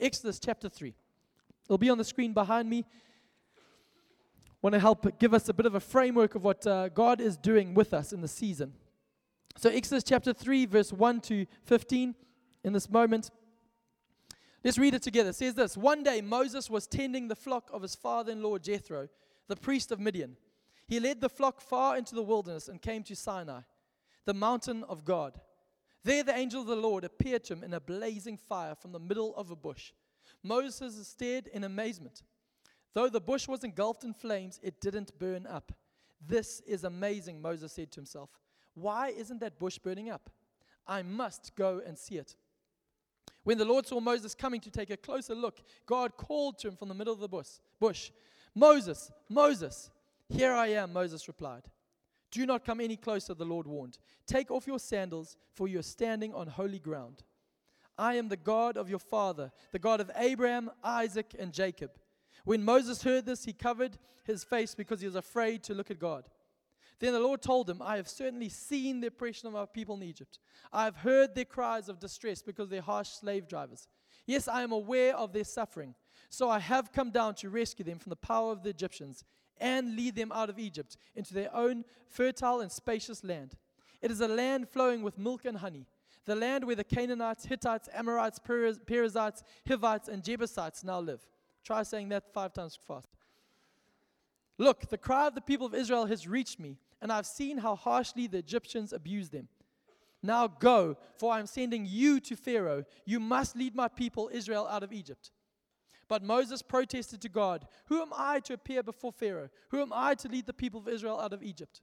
Exodus chapter 3. It'll be on the screen behind me. Want to help give us a bit of a framework of what uh, God is doing with us in the season. So, Exodus chapter 3, verse 1 to 15, in this moment. Let's read it together. It says this One day Moses was tending the flock of his father in law Jethro, the priest of Midian. He led the flock far into the wilderness and came to Sinai, the mountain of God. There the angel of the Lord appeared to him in a blazing fire from the middle of a bush. Moses stared in amazement. Though the bush was engulfed in flames, it didn't burn up. This is amazing, Moses said to himself. Why isn't that bush burning up? I must go and see it. When the Lord saw Moses coming to take a closer look, God called to him from the middle of the bush, Moses, Moses. Here I am, Moses replied. Do not come any closer, the Lord warned. Take off your sandals, for you are standing on holy ground. I am the God of your father, the God of Abraham, Isaac, and Jacob. When Moses heard this, he covered his face because he was afraid to look at God. Then the Lord told him, I have certainly seen the oppression of our people in Egypt. I have heard their cries of distress because their harsh slave drivers. Yes, I am aware of their suffering. So I have come down to rescue them from the power of the Egyptians and lead them out of Egypt into their own fertile and spacious land. It is a land flowing with milk and honey, the land where the Canaanites, Hittites, Amorites, Perizzites, Hivites, and Jebusites now live. Try saying that five times fast. Look, the cry of the people of Israel has reached me, and I've seen how harshly the Egyptians abuse them. Now go, for I am sending you to Pharaoh. You must lead my people Israel out of Egypt. But Moses protested to God, Who am I to appear before Pharaoh? Who am I to lead the people of Israel out of Egypt?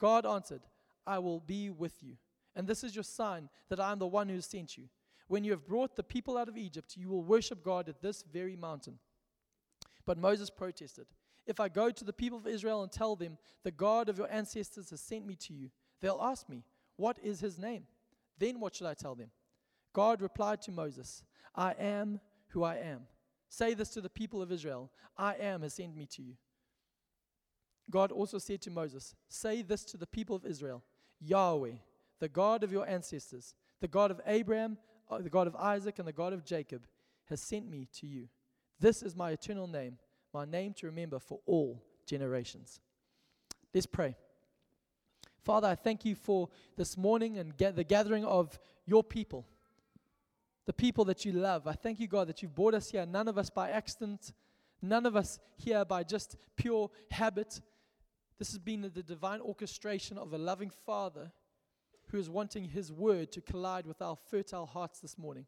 God answered, I will be with you. And this is your sign that I am the one who has sent you. When you have brought the people out of Egypt, you will worship God at this very mountain. But Moses protested, If I go to the people of Israel and tell them, The God of your ancestors has sent me to you, they'll ask me, What is his name? Then what should I tell them? God replied to Moses, I am who I am. Say this to the people of Israel I am has sent me to you. God also said to Moses, Say this to the people of Israel Yahweh, the God of your ancestors, the God of Abraham, uh, the God of Isaac, and the God of Jacob, has sent me to you. This is my eternal name, my name to remember for all generations. Let's pray. Father, I thank you for this morning and the gathering of your people the people that you love. I thank you, God, that you've brought us here, none of us by accident, none of us here by just pure habit. This has been the divine orchestration of a loving Father who is wanting His word to collide with our fertile hearts this morning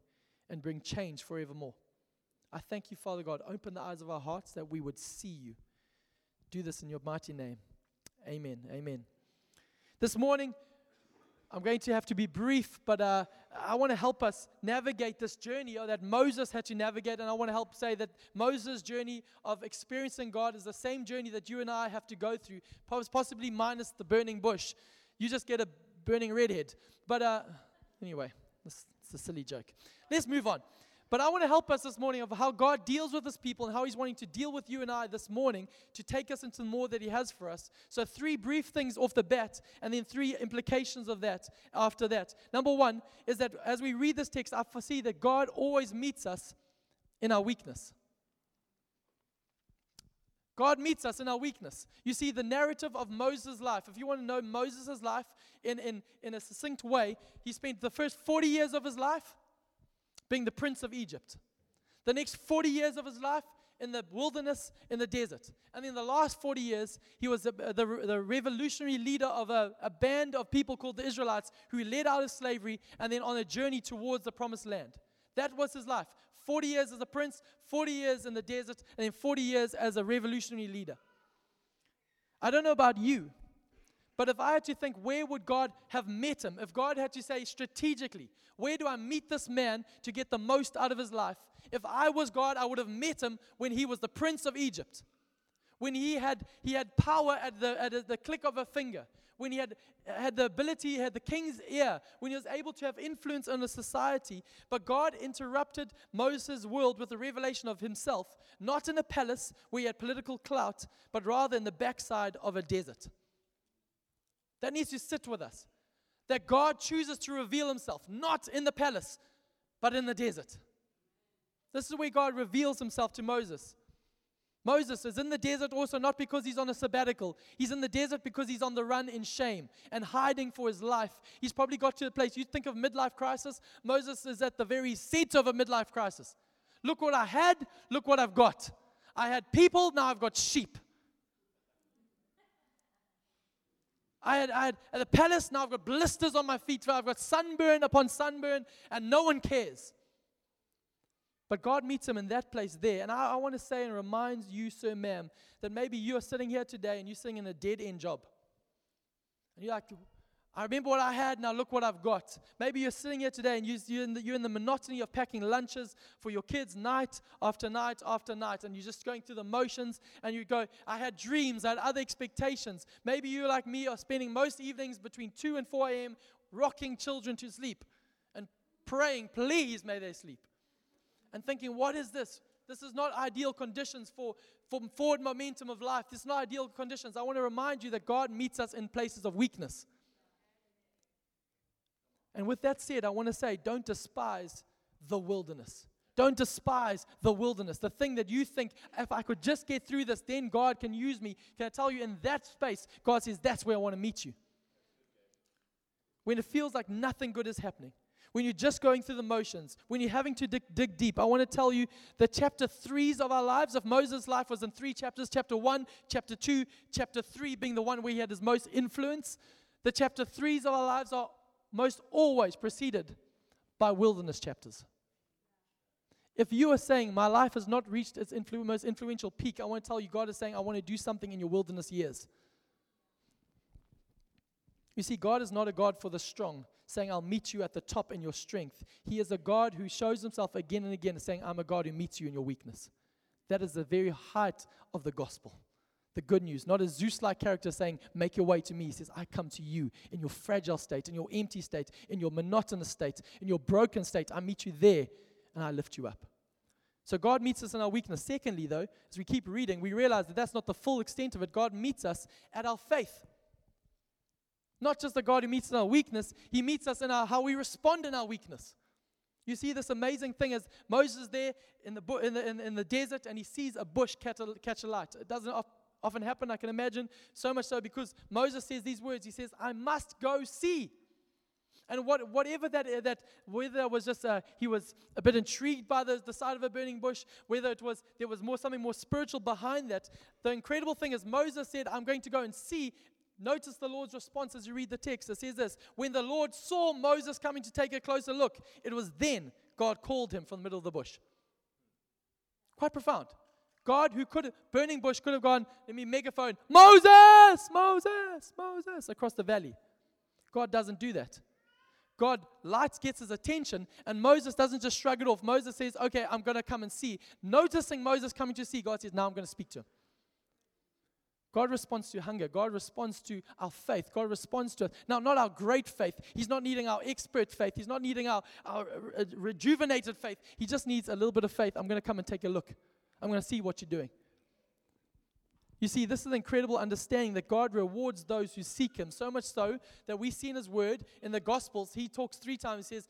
and bring change forevermore. I thank you, Father God. Open the eyes of our hearts that we would see you. Do this in your mighty name. Amen. Amen. This morning, I'm going to have to be brief, but uh, I want to help us navigate this journey that Moses had to navigate. And I want to help say that Moses' journey of experiencing God is the same journey that you and I have to go through, possibly minus the burning bush. You just get a burning redhead. But uh, anyway, it's a silly joke. Let's move on. But I want to help us this morning of how God deals with his people and how he's wanting to deal with you and I this morning to take us into more that he has for us. So, three brief things off the bat, and then three implications of that after that. Number one is that as we read this text, I foresee that God always meets us in our weakness. God meets us in our weakness. You see, the narrative of Moses' life, if you want to know Moses' life in, in, in a succinct way, he spent the first 40 years of his life being the prince of Egypt. The next 40 years of his life in the wilderness, in the desert. And in the last 40 years, he was the, the, the revolutionary leader of a, a, band of people called the Israelites who led out of slavery and then on a journey towards the promised land. That was his life 40 years as a prince, 40 years in the desert, and then 40 years as a revolutionary leader. I don't know about you, but if I had to think, where would God have met him? If God had to say strategically, where do I meet this man to get the most out of his life? If I was God, I would have met him when he was the prince of Egypt. When he had, he had power at the, at the click of a finger. When he had, had the ability, he had the king's ear. When he was able to have influence on a society. But God interrupted Moses' world with the revelation of himself, not in a palace where he had political clout, but rather in the backside of a desert. That needs to sit with us. That God chooses to reveal himself, not in the palace, but in the desert. This is where God reveals himself to Moses. Moses is in the desert also not because he's on a sabbatical. He's in the desert because he's on the run in shame and hiding for his life. He's probably got to the place, you think of midlife crisis, Moses is at the very seat of a midlife crisis. Look what I had, look what I've got. I had people, now I've got sheep. I had, I had at the palace, now I've got blisters on my feet. I've got sunburn upon sunburn, and no one cares. But God meets him in that place there. And I, I want to say and remind you, sir, ma'am, that maybe you are sitting here today and you're sitting in a dead end job. And you're like, I remember what I had, now look what I've got. Maybe you're sitting here today and you're in, the, you're in the monotony of packing lunches for your kids night after night after night, and you're just going through the motions, and you go, I had dreams, I had other expectations. Maybe you, like me, are spending most evenings between 2 and 4 a.m. rocking children to sleep and praying, please may they sleep and thinking, what is this? This is not ideal conditions for, for forward momentum of life. This is not ideal conditions. I want to remind you that God meets us in places of weakness. And with that said, I want to say don't despise the wilderness. Don't despise the wilderness. The thing that you think, if I could just get through this, then God can use me. Can I tell you, in that space, God says, that's where I want to meet you. When it feels like nothing good is happening, when you're just going through the motions, when you're having to dig, dig, deep, I want to tell you the chapter threes of our lives, of Moses' life was in three chapters chapter one, chapter two, chapter three being the one where he had his most influence. The chapter threes of our lives are most always preceded by wilderness chapters. If you are saying, My life has not reached its influ- most influential peak, I want to tell you, God is saying, I want to do something in your wilderness years. You see, God is not a God for the strong, saying, I'll meet you at the top in your strength. He is a God who shows himself again and again, saying, I'm a God who meets you in your weakness. That is the very height of the gospel. The good news, not a Zeus like character saying, Make your way to me. He says, I come to you in your fragile state, in your empty state, in your monotonous state, in your broken state. I meet you there and I lift you up. So God meets us in our weakness. Secondly, though, as we keep reading, we realize that that's not the full extent of it. God meets us at our faith. Not just the God who meets in our weakness, He meets us in our, how we respond in our weakness. You see this amazing thing as Moses there in the, in the, in, in the desert and he sees a bush catch a, catch a light. It doesn't often happen, I can imagine. So much so because Moses says these words. He says, I must go see. And what, whatever that, that, whether it was just a, he was a bit intrigued by the, the sight of a burning bush, whether it was there was more something more spiritual behind that. The incredible thing is Moses said, I'm going to go and see, Notice the Lord's response as you read the text. It says this When the Lord saw Moses coming to take a closer look, it was then God called him from the middle of the bush. Quite profound. God, who could have, burning bush, could have gone, let me megaphone, Moses, Moses, Moses, across the valley. God doesn't do that. God lights gets his attention, and Moses doesn't just shrug it off. Moses says, Okay, I'm going to come and see. Noticing Moses coming to see, God says, Now I'm going to speak to him. God responds to hunger. God responds to our faith. God responds to it. Now, not our great faith. He's not needing our expert faith. He's not needing our, our uh, rejuvenated faith. He just needs a little bit of faith. I'm going to come and take a look. I'm going to see what you're doing. You see, this is an incredible understanding that God rewards those who seek Him. So much so that we see in His Word, in the Gospels, He talks three times. He says,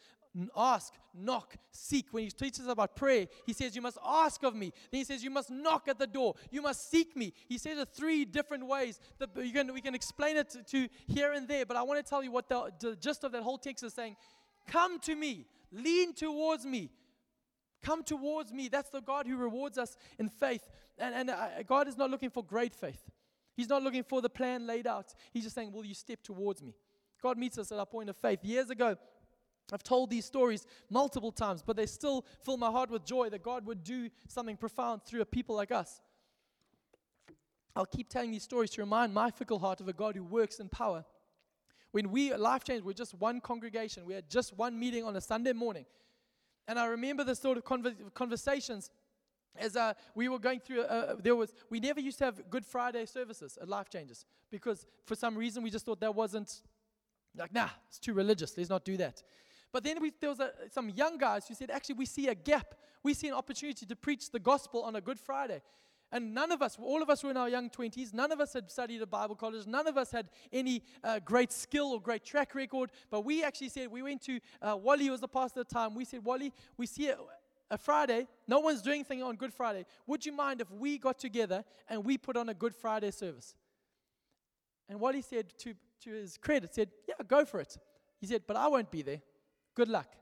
ask, knock, seek. When he teaches about prayer, he says, You must ask of me. Then he says, You must knock at the door. You must seek me. He says it three different ways. That can, we can explain it to, to, here and there, but I want to tell you what the, the gist of that whole text is saying. Come to me, lean towards me. Come towards me. That's the God who rewards us in faith. And, and uh, God is not looking for great faith. He's not looking for the plan laid out. He's just saying, Will you step towards me? God meets us at our point of faith. Years ago, I've told these stories multiple times, but they still fill my heart with joy that God would do something profound through a people like us. I'll keep telling these stories to remind my fickle heart of a God who works in power. When we, Life Change, we're just one congregation, we had just one meeting on a Sunday morning. And I remember the sort of conversations as uh, we were going through, uh, there was, we never used to have Good Friday services at Life Changes because for some reason we just thought that wasn't, like, nah, it's too religious, let's not do that. But then we, there was a, some young guys who said, actually, we see a gap. We see an opportunity to preach the gospel on a Good Friday. And none of us, all of us were in our young 20s, none of us had studied at Bible college, none of us had any uh, great skill or great track record. But we actually said, we went to, uh, Wally was the pastor at the time, we said, Wally, we see a, a Friday, no one's doing anything on Good Friday. Would you mind if we got together and we put on a Good Friday service? And Wally said to, to his credit said, Yeah, go for it. He said, But I won't be there. Good luck.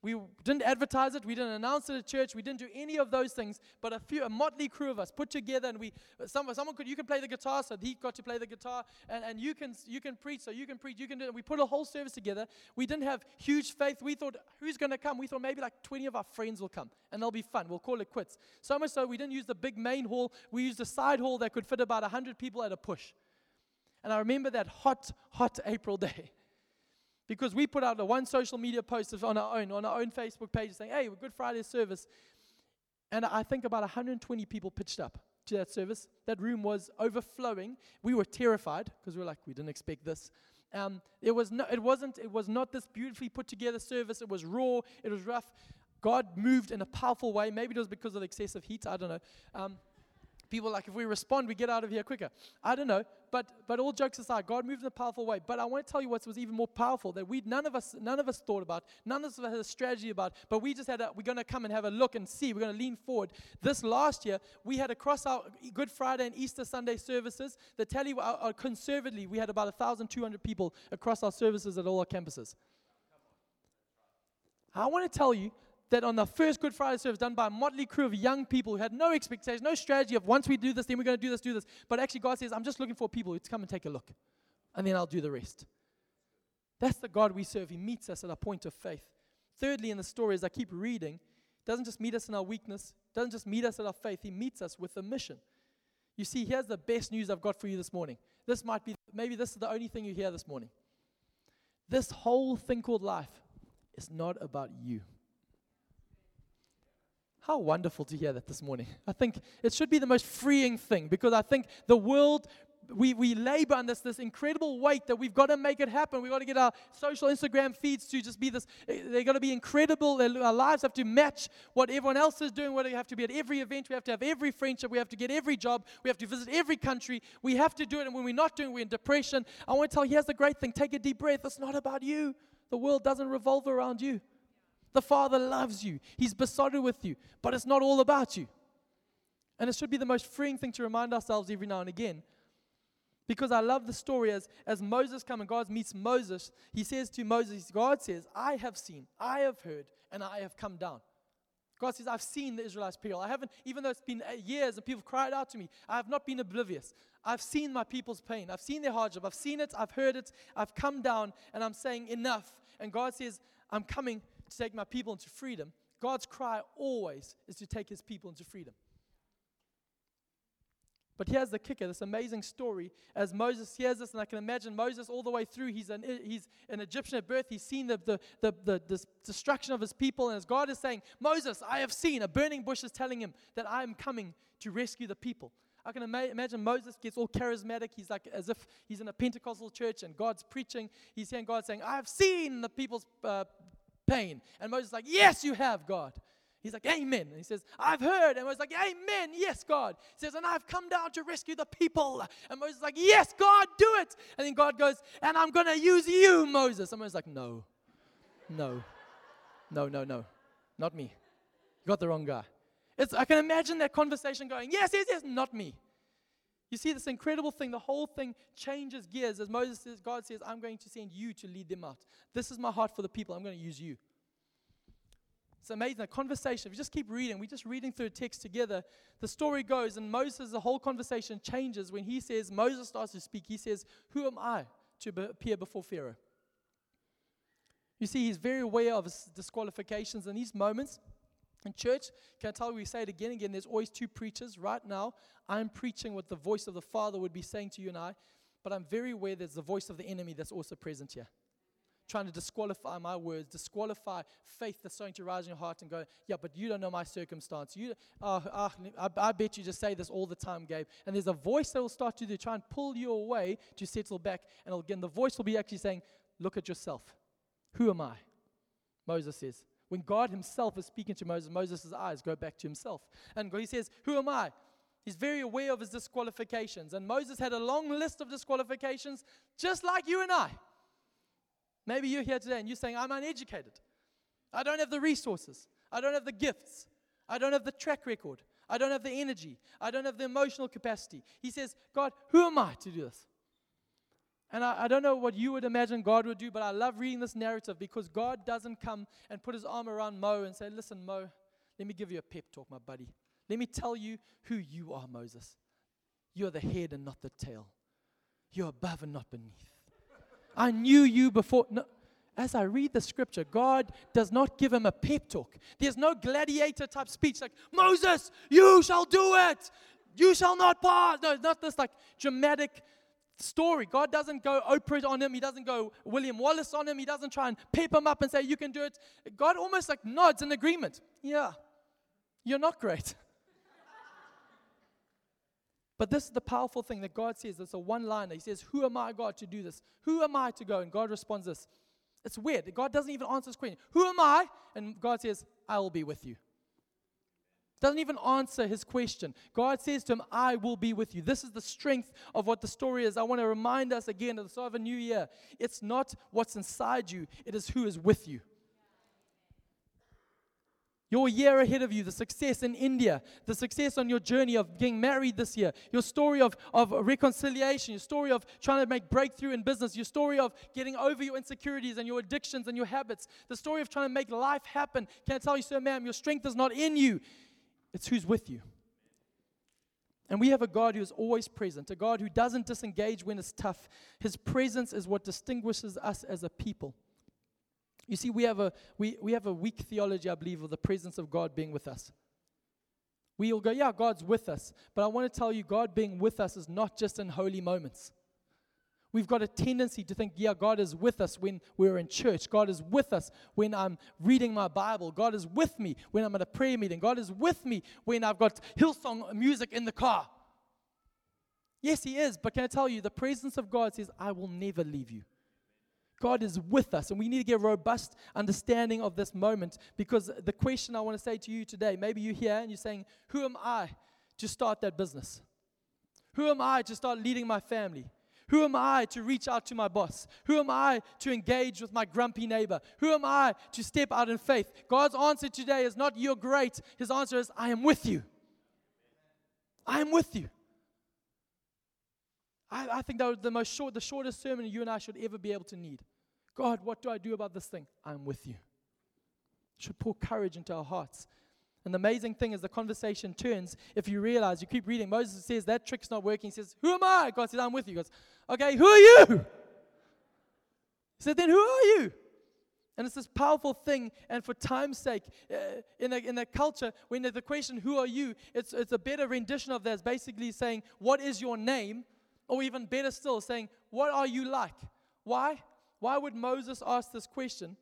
We didn't advertise it. We didn't announce it at church. We didn't do any of those things. But a few, a motley crew of us put together, and we, some, someone could, you can play the guitar, so he got to play the guitar, and, and you can, you can preach, so you can preach. You can do it. We put a whole service together. We didn't have huge faith. We thought, who's going to come? We thought maybe like 20 of our friends will come, and they'll be fun. We'll call it quits. So much so, we didn't use the big main hall. We used a side hall that could fit about 100 people at a push. And I remember that hot, hot April day. Because we put out a one social media post on our own, on our own Facebook page saying, hey, we're Good Friday service. And I think about 120 people pitched up to that service. That room was overflowing. We were terrified because we were like, we didn't expect this. Um, it was no, it wasn't. It was not this beautifully put together service. It was raw. It was rough. God moved in a powerful way. Maybe it was because of excessive heat. I don't know. Um, People like, if we respond, we get out of here quicker. I don't know. But, but all jokes aside, God moved in a powerful way. But I want to tell you what was even more powerful that we none of us none of us thought about, none of us had a strategy about. But we just had a, we're going to come and have a look and see. We're going to lean forward. This last year, we had across our Good Friday and Easter Sunday services. The tally, uh, uh, conservatively, we had about 1,200 people across our services at all our campuses. I want to tell you that on the first Good Friday service done by a motley crew of young people who had no expectation, no strategy of once we do this, then we're going to do this, do this. But actually, God says, I'm just looking for people to come and take a look, and then I'll do the rest. That's the God we serve. He meets us at a point of faith. Thirdly, in the story, as I keep reading, doesn't just meet us in our weakness, doesn't just meet us at our faith, He meets us with a mission. You see, here's the best news I've got for you this morning. This might be, maybe this is the only thing you hear this morning. This whole thing called life is not about you. How wonderful to hear that this morning. I think it should be the most freeing thing because I think the world, we, we labor on this, this incredible weight that we've got to make it happen. We've got to get our social Instagram feeds to just be this, eh, they're going to be incredible. Our lives have to match what everyone else is doing. We have to be at every event. We have to have every friendship. We have to get every job. We have to visit every country. We have to do it. And when we're not doing it, we're in depression. I want to tell you, here's the great thing take a deep breath. It's not about you, the world doesn't revolve around you. The Father loves you, He's besotted with you, but it's not all about you. And it should be the most freeing thing to remind ourselves every now and again. Because I love the story as, as Moses comes and God meets Moses, he says to Moses, God says, I have seen, I have heard, and I have come down. God says, I've seen the Israelites' peril. I haven't, even though it's been years and people cried out to me, I have not been oblivious. I've seen my people's pain. I've seen their hardship. I've seen it. I've heard it. I've come down and I'm saying enough. And God says, I'm coming to take my people into freedom, God's cry always is to take his people into freedom. But here's the kicker this amazing story as Moses hears this, and I can imagine Moses all the way through. He's an, he's an Egyptian at birth. He's seen the, the, the, the, the destruction of his people. And as God is saying, Moses, I have seen, a burning bush is telling him that I am coming to rescue the people. I can ima- imagine Moses gets all charismatic. He's like as if he's in a Pentecostal church and God's preaching. He's hearing God saying, I have seen the people's uh, pain. And Moses is like, Yes, you have, God. He's like, Amen. And he says, I've heard. And Moses is like, Amen. Yes, God. He says, And I've come down to rescue the people. And Moses is like, Yes, God, do it. And then God goes, And I'm going to use you, Moses. And Moses is like, No, no, no, no, no, not me. You got the wrong guy. It's, I can imagine that conversation going, Yes, yes, yes, not me. You see this incredible thing, the whole thing changes gears as Moses says, God says, I'm going to send you to lead them out. This is my heart for the people. I'm going to use you. It's amazing. The conversation, if you just keep reading, we're just reading through a text together. The story goes, and Moses, the whole conversation changes when he says, Moses starts to speak. He says, Who am I to appear before Pharaoh? You see, he's very aware of his disqualifications in these moments. In church, can I tell you, we say it again and again, there's always two preachers. Right now, I'm preaching what the voice of the Father would be saying to you and I, but I'm very aware there's the voice of the enemy that's also present here. Trying to disqualify my words, disqualify faith that's starting to rise in your heart and go, yeah, but you don't know my circumstance. You, oh, oh, I, I bet you just say this all the time, Gabe. And there's a voice that will start to try and pull you away to settle back. And again, the voice will be actually saying, look at yourself. Who am I? Moses says. When God Himself is speaking to Moses, Moses' eyes go back to Himself. And He says, Who am I? He's very aware of his disqualifications. And Moses had a long list of disqualifications, just like you and I. Maybe you're here today and you're saying, I'm uneducated. I don't have the resources. I don't have the gifts. I don't have the track record. I don't have the energy. I don't have the emotional capacity. He says, God, who am I to do this? And I, I, don't know what you would imagine God would do, but I love reading this narrative because God doesn't come and put his arm around Mo and say, Listen, Mo, let me give you a pep talk, my buddy. Let me tell you who you are, Moses. You're the head and not the tail. You're above and not beneath. I knew you before. No, as I read the scripture, God does not give him a pep talk. There's no gladiator type speech like, Moses, you shall do it. You shall not pass. No, not this like dramatic story. God doesn't go Oprah on him. He doesn't go William Wallace on him. He doesn't try and pep him up and say, You can do it. God almost like nods in agreement. Yeah, you're not great. but this is the powerful thing that God says. It's a one liner. He says, Who am I, God, to do this? Who am I to go? And God responds this. It's weird. God doesn't even answer this question. Who am I? And God says, I will be with you. Doesn't even answer his question. God says to him, I will be with you. This is the strength of what the story is. I want to remind us again at the start of a new year it's not what's inside you, it is who is with you. Your year ahead of you, the success in India, the success on your journey of getting married this year, your story of, of reconciliation, your story of trying to make breakthrough in business, your story of getting over your insecurities and your addictions and your habits, the story of trying to make life happen. Can I tell you, sir, ma'am, your strength is not in you, it's who's with you. And we have a God who is always present, a God who doesn't disengage when it's tough. His presence is what distinguishes us as a people. You see, we have a, we, we have a weak theology, I believe, of the presence of God being with us. We all go, yeah, God's with us. But I want to tell you, God being with us is not just in holy moments. We've got a tendency to think, yeah, God is with us when we're in church. God is with us when I'm reading my Bible. God is with me when I'm at a prayer meeting. God is with me when I've got Hillsong music in the car. Yes, He is, but can I tell you, the presence of God says, I will never leave you. God is with us, and we need to get a robust understanding of this moment because the question I want to say to you today maybe you're here and you're saying, Who am I to start that business? Who am I to start leading my family? Who am I to reach out to my boss? Who am I to engage with my grumpy neighbor? Who am I to step out in faith? God's answer today is not you're great. His answer is I am with you. I am with you. I, I think that was the most short, the shortest sermon you and I should ever be able to need. God, what do I do about this thing? I'm with you. Should pour courage into our hearts. And the amazing thing is the conversation turns if you realize, you keep reading. Moses says, That trick's not working. He says, Who am I? God says, I'm with you. He goes, Okay, who are you? He said, Then who are you? And it's this powerful thing. And for time's sake, uh, in, a, in a culture, when the question, Who are you? It's, it's a better rendition of that. It's basically saying, What is your name? Or even better still, saying, What are you like? Why? Why would Moses ask this question?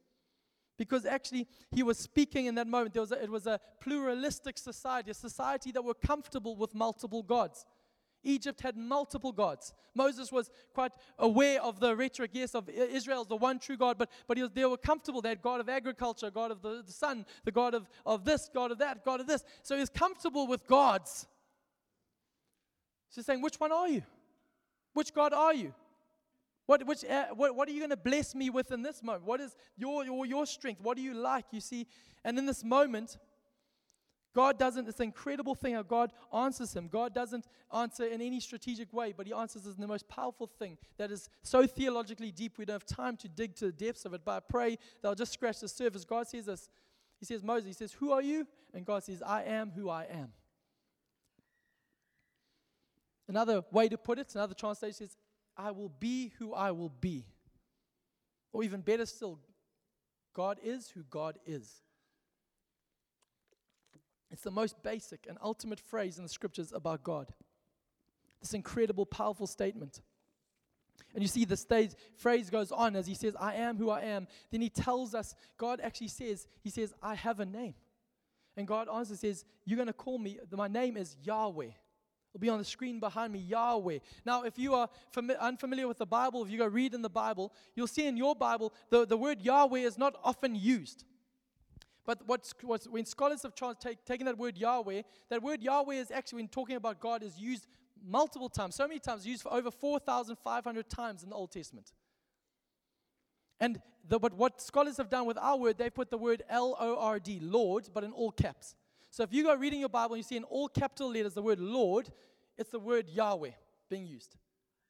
Because actually, he was speaking in that moment. Was a, it was a pluralistic society, a society that were comfortable with multiple gods. Egypt had multiple gods. Moses was quite aware of the rhetoric, yes, of Israel as the one true God, but, but was, they were comfortable. They had God of agriculture, God of the, the sun, the God of, of this, God of that, God of this. So he was comfortable with gods. She's saying, which one are you? Which God are you? What, which, uh, what, what are you going to bless me with in this moment? What is your, your, your strength? What do you like? You see, and in this moment, God doesn't, it's an incredible thing how God answers him. God doesn't answer in any strategic way, but he answers in the most powerful thing that is so theologically deep we don't have time to dig to the depths of it. But I pray that I'll just scratch the surface. God says this. He says, Moses, he says, Who are you? And God says, I am who I am. Another way to put it, another translation says, I will be who I will be. Or even better still, God is who God is. It's the most basic and ultimate phrase in the scriptures about God. This incredible, powerful statement. And you see, the phrase goes on as he says, I am who I am. Then he tells us, God actually says, He says, I have a name. And God answers, says, You're going to call me, my name is Yahweh. It'll be on the screen behind me, Yahweh. Now, if you are fami- unfamiliar with the Bible, if you go read in the Bible, you'll see in your Bible the, the word Yahweh is not often used. But what's, what's, when scholars have trans- take, taken that word Yahweh, that word Yahweh is actually, when talking about God, is used multiple times, so many times, used for over 4,500 times in the Old Testament. And the, but what scholars have done with our word, they put the word L O R D, Lord, but in all caps. So if you go reading your Bible and you see in all capital letters the word Lord, it's the word Yahweh being used.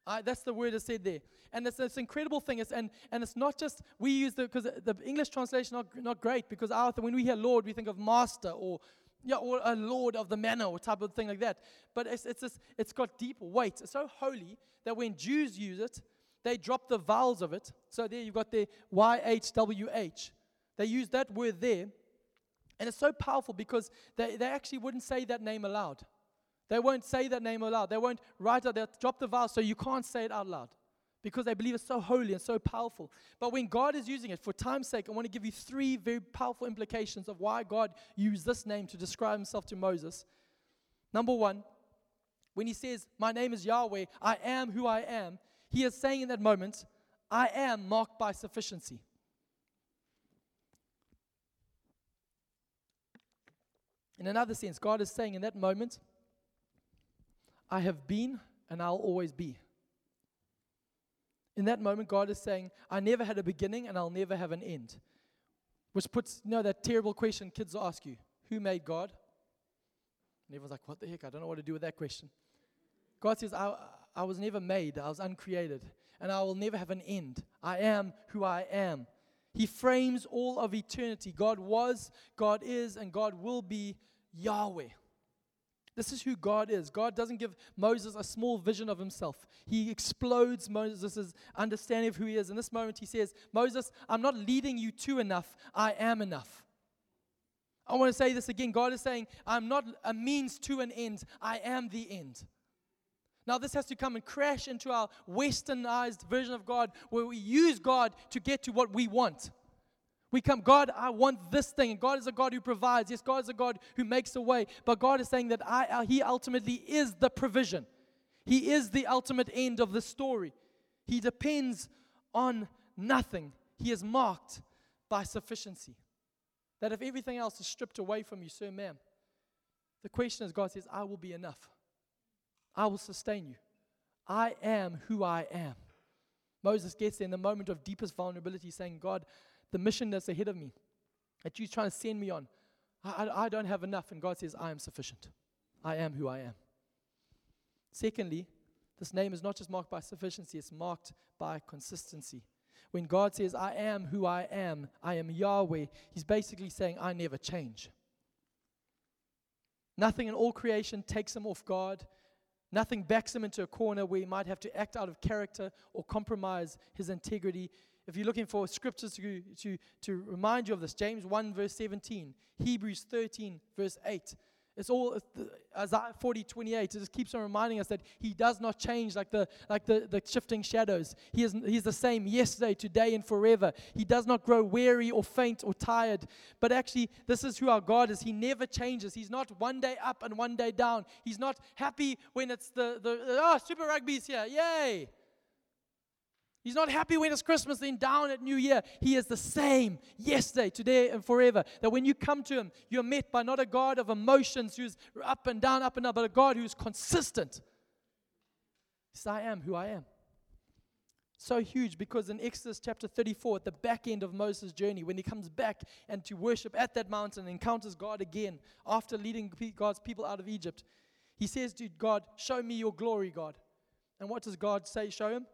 Uh, that's the word that's said there. And it's this incredible thing. It's, and, and it's not just, we use the, because the English translation not, not great, because our, when we hear Lord, we think of master or, yeah, or a Lord of the manor or type of thing like that. But it's, it's, just, it's got deep weight. It's so holy that when Jews use it, they drop the vowels of it. So there you've got the YHWH. They use that word there. And it's so powerful because they, they actually wouldn't say that name aloud. They won't say that name aloud. They won't write it. They'll drop the vowel so you can't say it out loud because they believe it's so holy and so powerful. But when God is using it, for time's sake, I want to give you three very powerful implications of why God used this name to describe himself to Moses. Number one, when he says, My name is Yahweh, I am who I am, he is saying in that moment, I am marked by sufficiency. In another sense, God is saying in that moment, I have been and I'll always be. In that moment, God is saying, I never had a beginning and I'll never have an end. Which puts, you know, that terrible question kids ask you Who made God? And everyone's like, What the heck? I don't know what to do with that question. God says, I, I was never made, I was uncreated, and I will never have an end. I am who I am. He frames all of eternity. God was, God is, and God will be Yahweh. This is who God is. God doesn't give Moses a small vision of himself. He explodes Moses' understanding of who he is. In this moment, he says, Moses, I'm not leading you to enough. I am enough. I want to say this again. God is saying, I'm not a means to an end. I am the end. Now, this has to come and crash into our westernized version of God where we use God to get to what we want. We come, God, I want this thing. And God is a God who provides. Yes, God is a God who makes a way. But God is saying that I, uh, He ultimately is the provision. He is the ultimate end of the story. He depends on nothing. He is marked by sufficiency. That if everything else is stripped away from you, sir, ma'am, the question is God says, I will be enough. I will sustain you. I am who I am. Moses gets there in the moment of deepest vulnerability, saying, God, the mission that's ahead of me, that you're trying to send me on, I, I, don't have enough. And God says, I am sufficient. I am who I am. Secondly, this name is not just marked by sufficiency, it's marked by consistency. When God says, I am who I am, I am Yahweh, He's basically saying, I never change. Nothing in all creation takes Him off guard. Nothing backs Him into a corner where He might have to act out of character or compromise His integrity if you're looking for scriptures to, to, to remind you of this, James 1, verse 17, Hebrews 13, verse 8. It's all Isaiah 40, 28. It just keeps on reminding us that He does not change like the like the, the shifting shadows. He is He's the same yesterday, today, and forever. He does not grow weary or faint or tired. But actually, this is who our God is. He never changes. He's not one day up and one day down. He's not happy when it's the the oh Super Rugby's here, yay! He's not happy when it's Christmas, then down at New Year. He is the same yesterday, today, and forever. That when you come to Him, you're met by not a God of emotions who's up and down, up and down, but a God who's consistent. He says, I am who I am. So huge because in Exodus chapter 34, at the back end of Moses' journey, when he comes back and to worship at that mountain and encounters God again after leading God's people out of Egypt, he says to God, Show me your glory, God. And what does God say, Show him?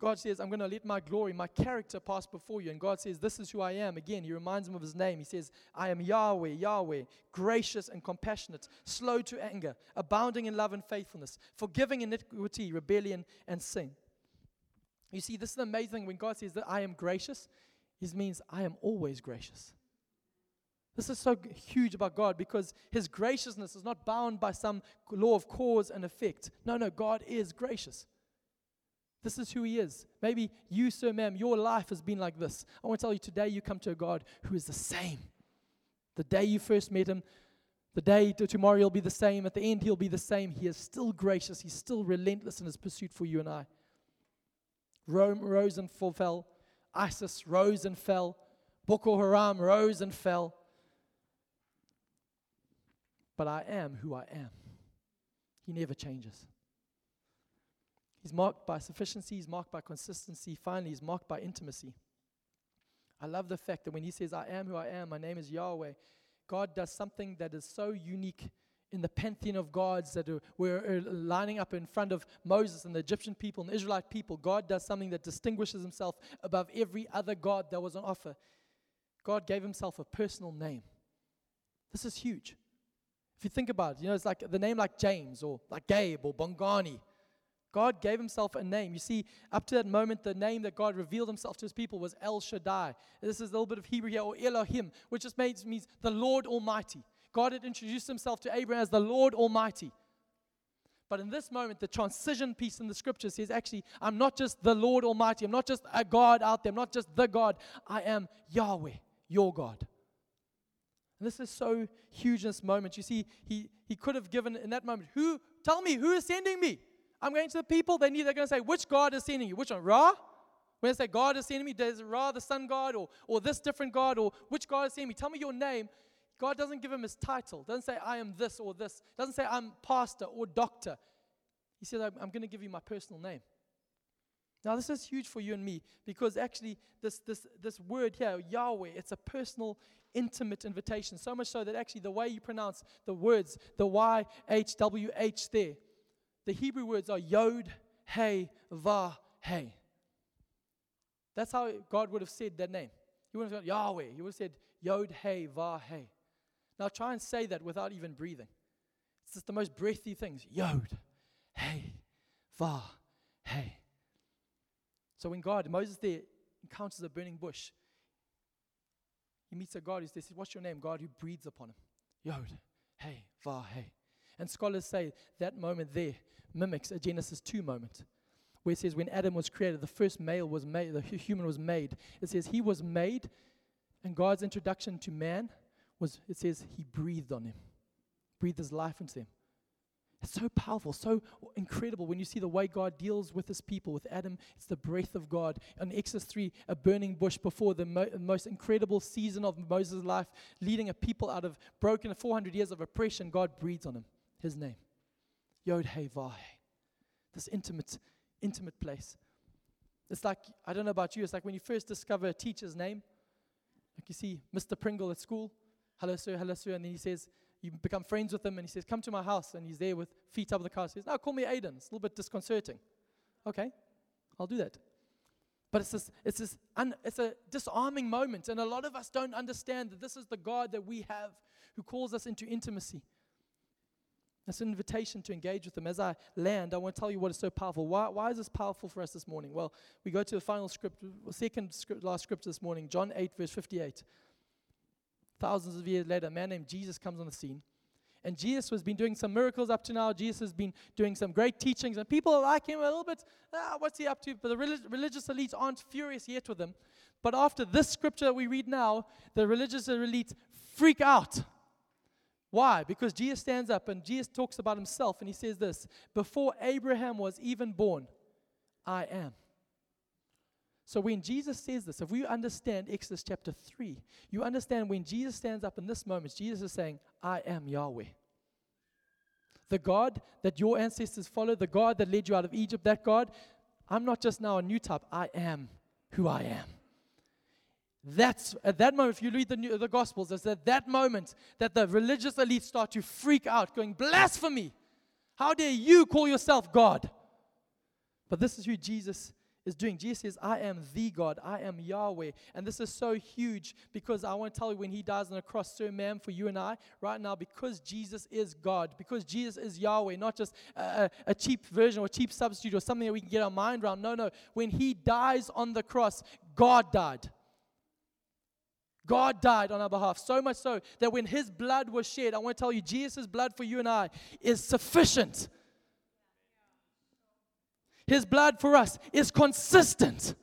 God says, I'm going to let my glory, my character pass before you. And God says, This is who I am. Again, He reminds him of His name. He says, I am Yahweh, Yahweh, gracious and compassionate, slow to anger, abounding in love and faithfulness, forgiving iniquity, rebellion, and sin. You see, this is the amazing thing. When God says that I am gracious, He means I am always gracious. This is so huge about God because His graciousness is not bound by some law of cause and effect. No, no, God is gracious. This is who He is. Maybe you, sir, ma'am, your life has been like this. I want to tell you today you come to a God who is the same. The day you first met Him, the day to tomorrow He'll be the same. At the end, He'll be the same. He is still gracious. He's still relentless in His pursuit for you and I. Rome rose and fell. ISIS rose and fell. Boko Haram rose and fell. But I am who I am. He never changes. He's marked by sufficiency, he's marked by consistency, finally, he's marked by intimacy. I love the fact that when he says, I am who I am, my name is Yahweh, God does something that is so unique in the pantheon of gods that we're were lining up in front of Moses and the Egyptian people and the Israelite people. God does something that distinguishes himself above every other God that was on offer. God gave himself a personal name. This is huge. If you think about it, you know, it's like the name like James or like Gabe or Bongani. God gave himself a name. You see, up to that moment, the name that God revealed himself to his people was El Shaddai. This is a little bit of Hebrew here, or Elohim, which just means, the Lord Almighty. God had introduced himself to Abraham as the Lord Almighty. But in this moment, the transition piece in the scripture says, actually, I'm not just the Lord Almighty. I'm not just a God out there. I'm not just the God. I am Yahweh, your God. And this is so huge in this moment. You see, he, he could have given in that moment, who, tell me, who is sending me? I'm going to the people, they need, they're going to say, which God is sending you? Which one? Ra? When they say God is sending me, does Ra the sun God or, or this different God or which God is sending me? Tell me your name. God doesn't give him his title. Doesn't say I am this or this. Doesn't say I'm pastor or doctor. He says I'm, I'm going to give you my personal name. Now this is huge for you and me because actually this this this word here Yahweh it's a personal intimate invitation so much so that actually the way you pronounce the words the Y H W H there the Hebrew words are Yod Hey Va Hey. That's how God would have said that name. He wouldn't have said Yahweh. He would have said Yod Hey Va Hey. Now try and say that without even breathing. It's just the most breathy things. Yod, hey, va, hey. So when God, Moses there encounters a burning bush, he meets a God who says, What's your name? God who breathes upon him. Yod, hey, va, hey. And scholars say that moment there mimics a Genesis 2 moment where it says when Adam was created, the first male was made, the human was made. It says he was made, and God's introduction to man was it says he breathed on him, breathed his life into him. It's so powerful, so incredible when you see the way God deals with his people. With Adam, it's the breath of God. In Exodus 3, a burning bush before the mo- most incredible season of Moses' life, leading a people out of broken 400 years of oppression, God breathes on him, his name. Yod He Vahe. This intimate, intimate place. It's like, I don't know about you, it's like when you first discover a teacher's name. Like you see Mr. Pringle at school hello, sir, hello, sir. And then he says, you become friends with him, and he says, come to my house. And he's there with feet up the car. He says, call me Aiden. It's a little bit disconcerting. Okay, I'll do that. But it's this, it's this, un, it's a disarming moment, and a lot of us don't understand that this is the God that we have, who calls us into intimacy. It's an invitation to engage with Him. As I land, I want to tell you what is so powerful. Why, why is this powerful for us this morning? Well, we go to the final script, second script, last script this morning, John 8, verse 58 thousands of years later, a man named Jesus comes on the scene. And Jesus has been doing some miracles up to now. Jesus has been doing some great teachings, and people like him a little bit. Ah, what's he up to? But the relig- religious elites aren't furious yet with him. But after this scripture that we read now, the religious elites freak out. Why? Because Jesus stands up and Jesus talks about himself, and he says this Before Abraham was even born, I am. So when Jesus says this, if we understand Exodus chapter 3, you understand when Jesus stands up in this moment, Jesus is saying, I am Yahweh. The God that your ancestors followed, the God that led you out of Egypt, that God, I'm not just now a new type, I am who I am. That's at that moment, if you read the, new, the Gospels, it's at that moment that the religious elites start to freak out, going, Blasphemy! How dare you call yourself God? But this is who Jesus is doing. Jesus says, I am the God, I am Yahweh. And this is so huge because I want to tell you when he dies on the cross, Sir, ma'am, for you and I, right now, because Jesus is God, because Jesus is Yahweh, not just a, a cheap version or cheap substitute or something that we can get our mind around. No, no. When he dies on the cross, God died. God died on our behalf, so much so that when his blood was shed, I want to tell you, Jesus' blood for you and I is sufficient his blood for us is consistent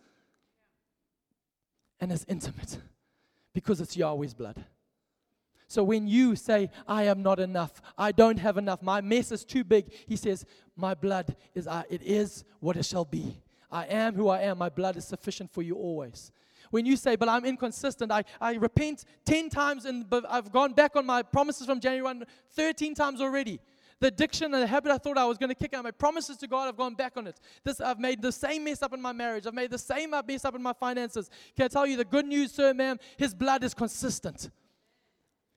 and is intimate because it's Yahweh's blood. So when you say, I am not enough, I don't have enough, my mess is too big, he says, My blood is, uh, it is what it shall be. I am who I am, my blood is sufficient for you always. When you say, but I'm inconsistent, I, I repent 10 times and I've gone back on my promises from January 1 13 times already. The addiction and the habit I thought I was going to kick out. My promises to God, I've gone back on it. This, I've made the same mess up in my marriage. I've made the same mess up in my finances. Can I tell you the good news, sir, ma'am? His blood is consistent.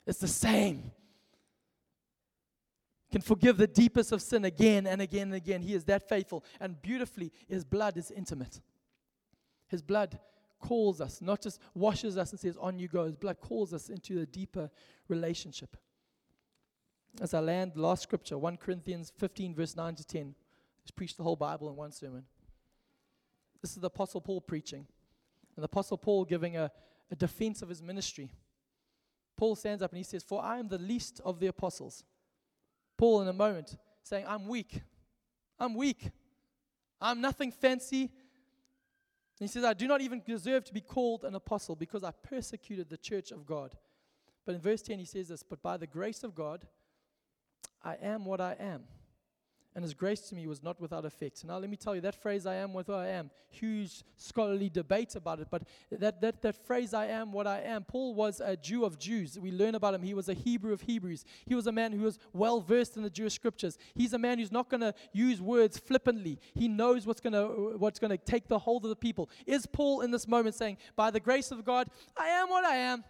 It's the same. Can forgive the deepest of sin again and again and again. He is that faithful. And beautifully, his blood is intimate. His blood calls us, not just washes us and says, On you go. His blood calls us into a deeper relationship. As I land, last scripture, 1 Corinthians 15, verse 9 to 10. Let's preach the whole Bible in one sermon. This is the Apostle Paul preaching. And the Apostle Paul giving a, a defense of his ministry. Paul stands up and he says, For I am the least of the apostles. Paul, in a moment, saying, I'm weak. I'm weak. I'm nothing fancy. And he says, I do not even deserve to be called an apostle because I persecuted the church of God. But in verse 10, he says this But by the grace of God, I am what I am. And his grace to me was not without effect. Now, let me tell you, that phrase, I am what I am, huge scholarly debate about it. But that, that, that phrase, I am what I am, Paul was a Jew of Jews. We learn about him. He was a Hebrew of Hebrews. He was a man who was well versed in the Jewish scriptures. He's a man who's not going to use words flippantly. He knows what's going to what's going to take the hold of the people. Is Paul in this moment saying, by the grace of God, I am what I am?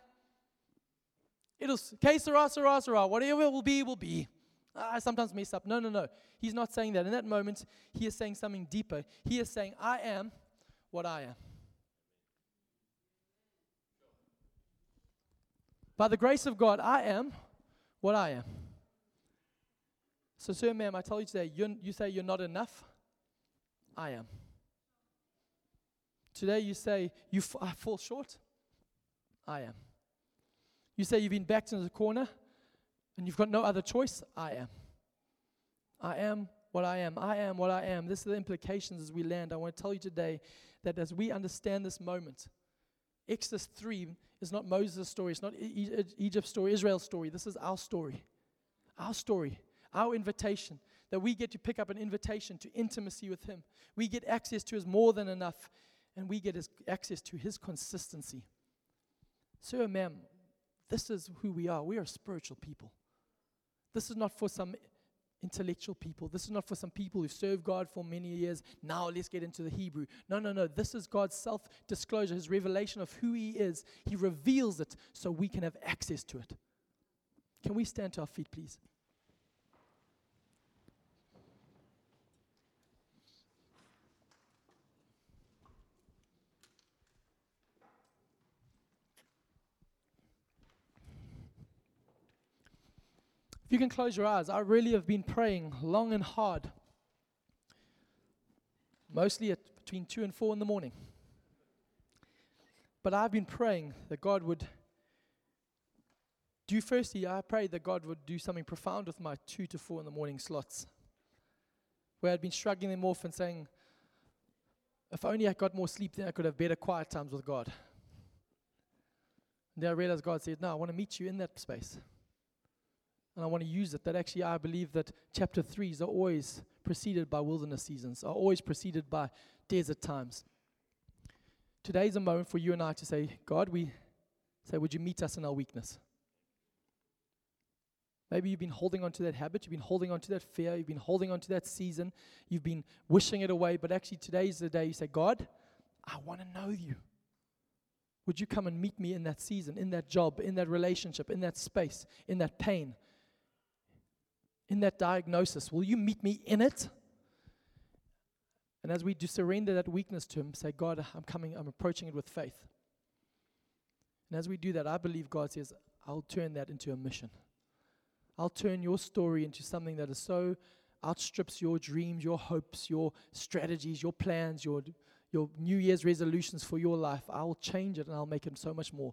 It'll, que sera. Whatever it will be, will be. I sometimes mess up. No, no, no. He's not saying that. In that moment, he is saying something deeper. He is saying, I am what I am. By the grace of God, I am what I am. So, sir, ma'am, I tell you today, you, you say you're not enough. I am. Today, you say you f- I fall short. I am. You say you've been backed into the corner and you've got no other choice, I am. I am what I am. I am what I am. This are the implications as we land. I want to tell you today that as we understand this moment, Exodus 3 is not Moses' story, it's not Egypt's story, Israel's story. This is our story. Our story, our invitation. That we get to pick up an invitation to intimacy with Him. We get access to His more than enough, and we get his access to His consistency. Sir, ma'am, this is who we are. We are spiritual people. This is not for some intellectual people. This is not for some people who served God for many years. Now let's get into the Hebrew. No, no, no. This is God's self disclosure, His revelation of who He is. He reveals it so we can have access to it. Can we stand to our feet, please? If you can close your eyes, I really have been praying long and hard, mostly at between 2 and 4 in the morning. But I've been praying that God would do firstly, I prayed that God would do something profound with my 2 to 4 in the morning slots, where I'd been struggling them off and saying, if only I got more sleep, then I could have better quiet times with God. And then I realized God said, No, I want to meet you in that space and I want to use it, that actually I believe that chapter 3s are always preceded by wilderness seasons, are always preceded by desert times. Today is a moment for you and I to say, God, we say, would you meet us in our weakness? Maybe you've been holding on to that habit, you've been holding on to that fear, you've been holding on to that season, you've been wishing it away, but actually today is the day you say, God, I want to know you. Would you come and meet me in that season, in that job, in that relationship, in that space, in that pain? In that diagnosis? Will you meet me in it? And as we do surrender that weakness to Him, say, God, I'm coming, I'm approaching it with faith. And as we do that, I believe God says, I'll turn that into a mission. I'll turn your story into something that is so outstrips your dreams, your hopes, your strategies, your plans, your, your New Year's resolutions for your life. I will change it and I'll make it so much more.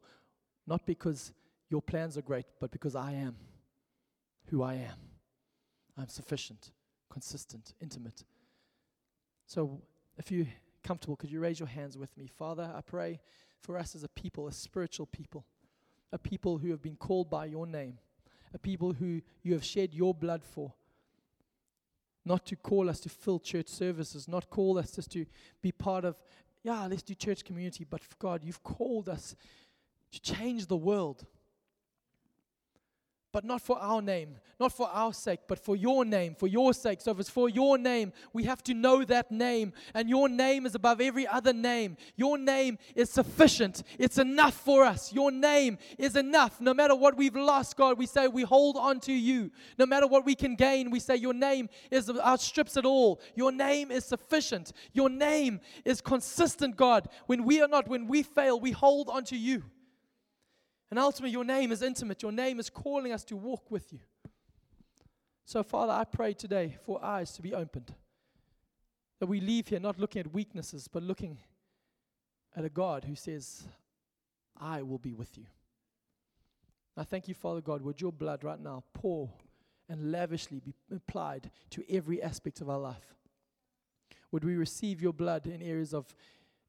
Not because your plans are great, but because I am who I am. I'm sufficient, consistent, intimate. So, if you're comfortable, could you raise your hands with me? Father, I pray for us as a people, a spiritual people, a people who have been called by your name, a people who you have shed your blood for. Not to call us to fill church services, not call us just to be part of, yeah, let's do church community, but God, you've called us to change the world but not for our name, not for our sake, but for your name, for your sake. So if it's for your name, we have to know that name. And your name is above every other name. Your name is sufficient. It's enough for us. Your name is enough. No matter what we've lost, God, we say we hold on to you. No matter what we can gain, we say your name is outstrips it all. Your name is sufficient. Your name is consistent, God. When we are not, when we fail, we hold on to you. And ultimately, your name is intimate. Your name is calling us to walk with you. So, Father, I pray today for eyes to be opened. That we leave here not looking at weaknesses, but looking at a God who says, I will be with you. I thank you, Father God, would your blood right now pour and lavishly be applied to every aspect of our life? Would we receive your blood in areas of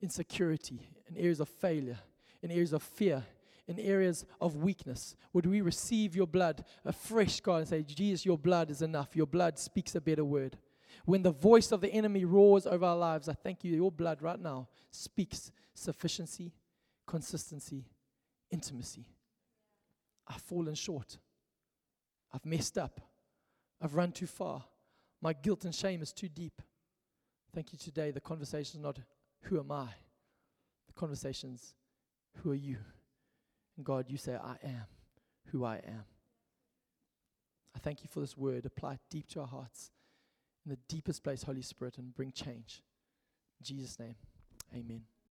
insecurity, in areas of failure, in areas of fear, in areas of weakness? Would we receive your blood afresh, God, and say, Jesus, your blood is enough. Your blood speaks a better word. When the voice of the enemy roars over our lives, I thank you, your blood right now speaks sufficiency, consistency, intimacy. I've fallen short. I've messed up. I've run too far. My guilt and shame is too deep. Thank you today. The conversation is not who am I? The conversation is who are you? God, you say, I am who I am. I thank you for this word. Apply it deep to our hearts in the deepest place, Holy Spirit, and bring change. In Jesus' name, amen.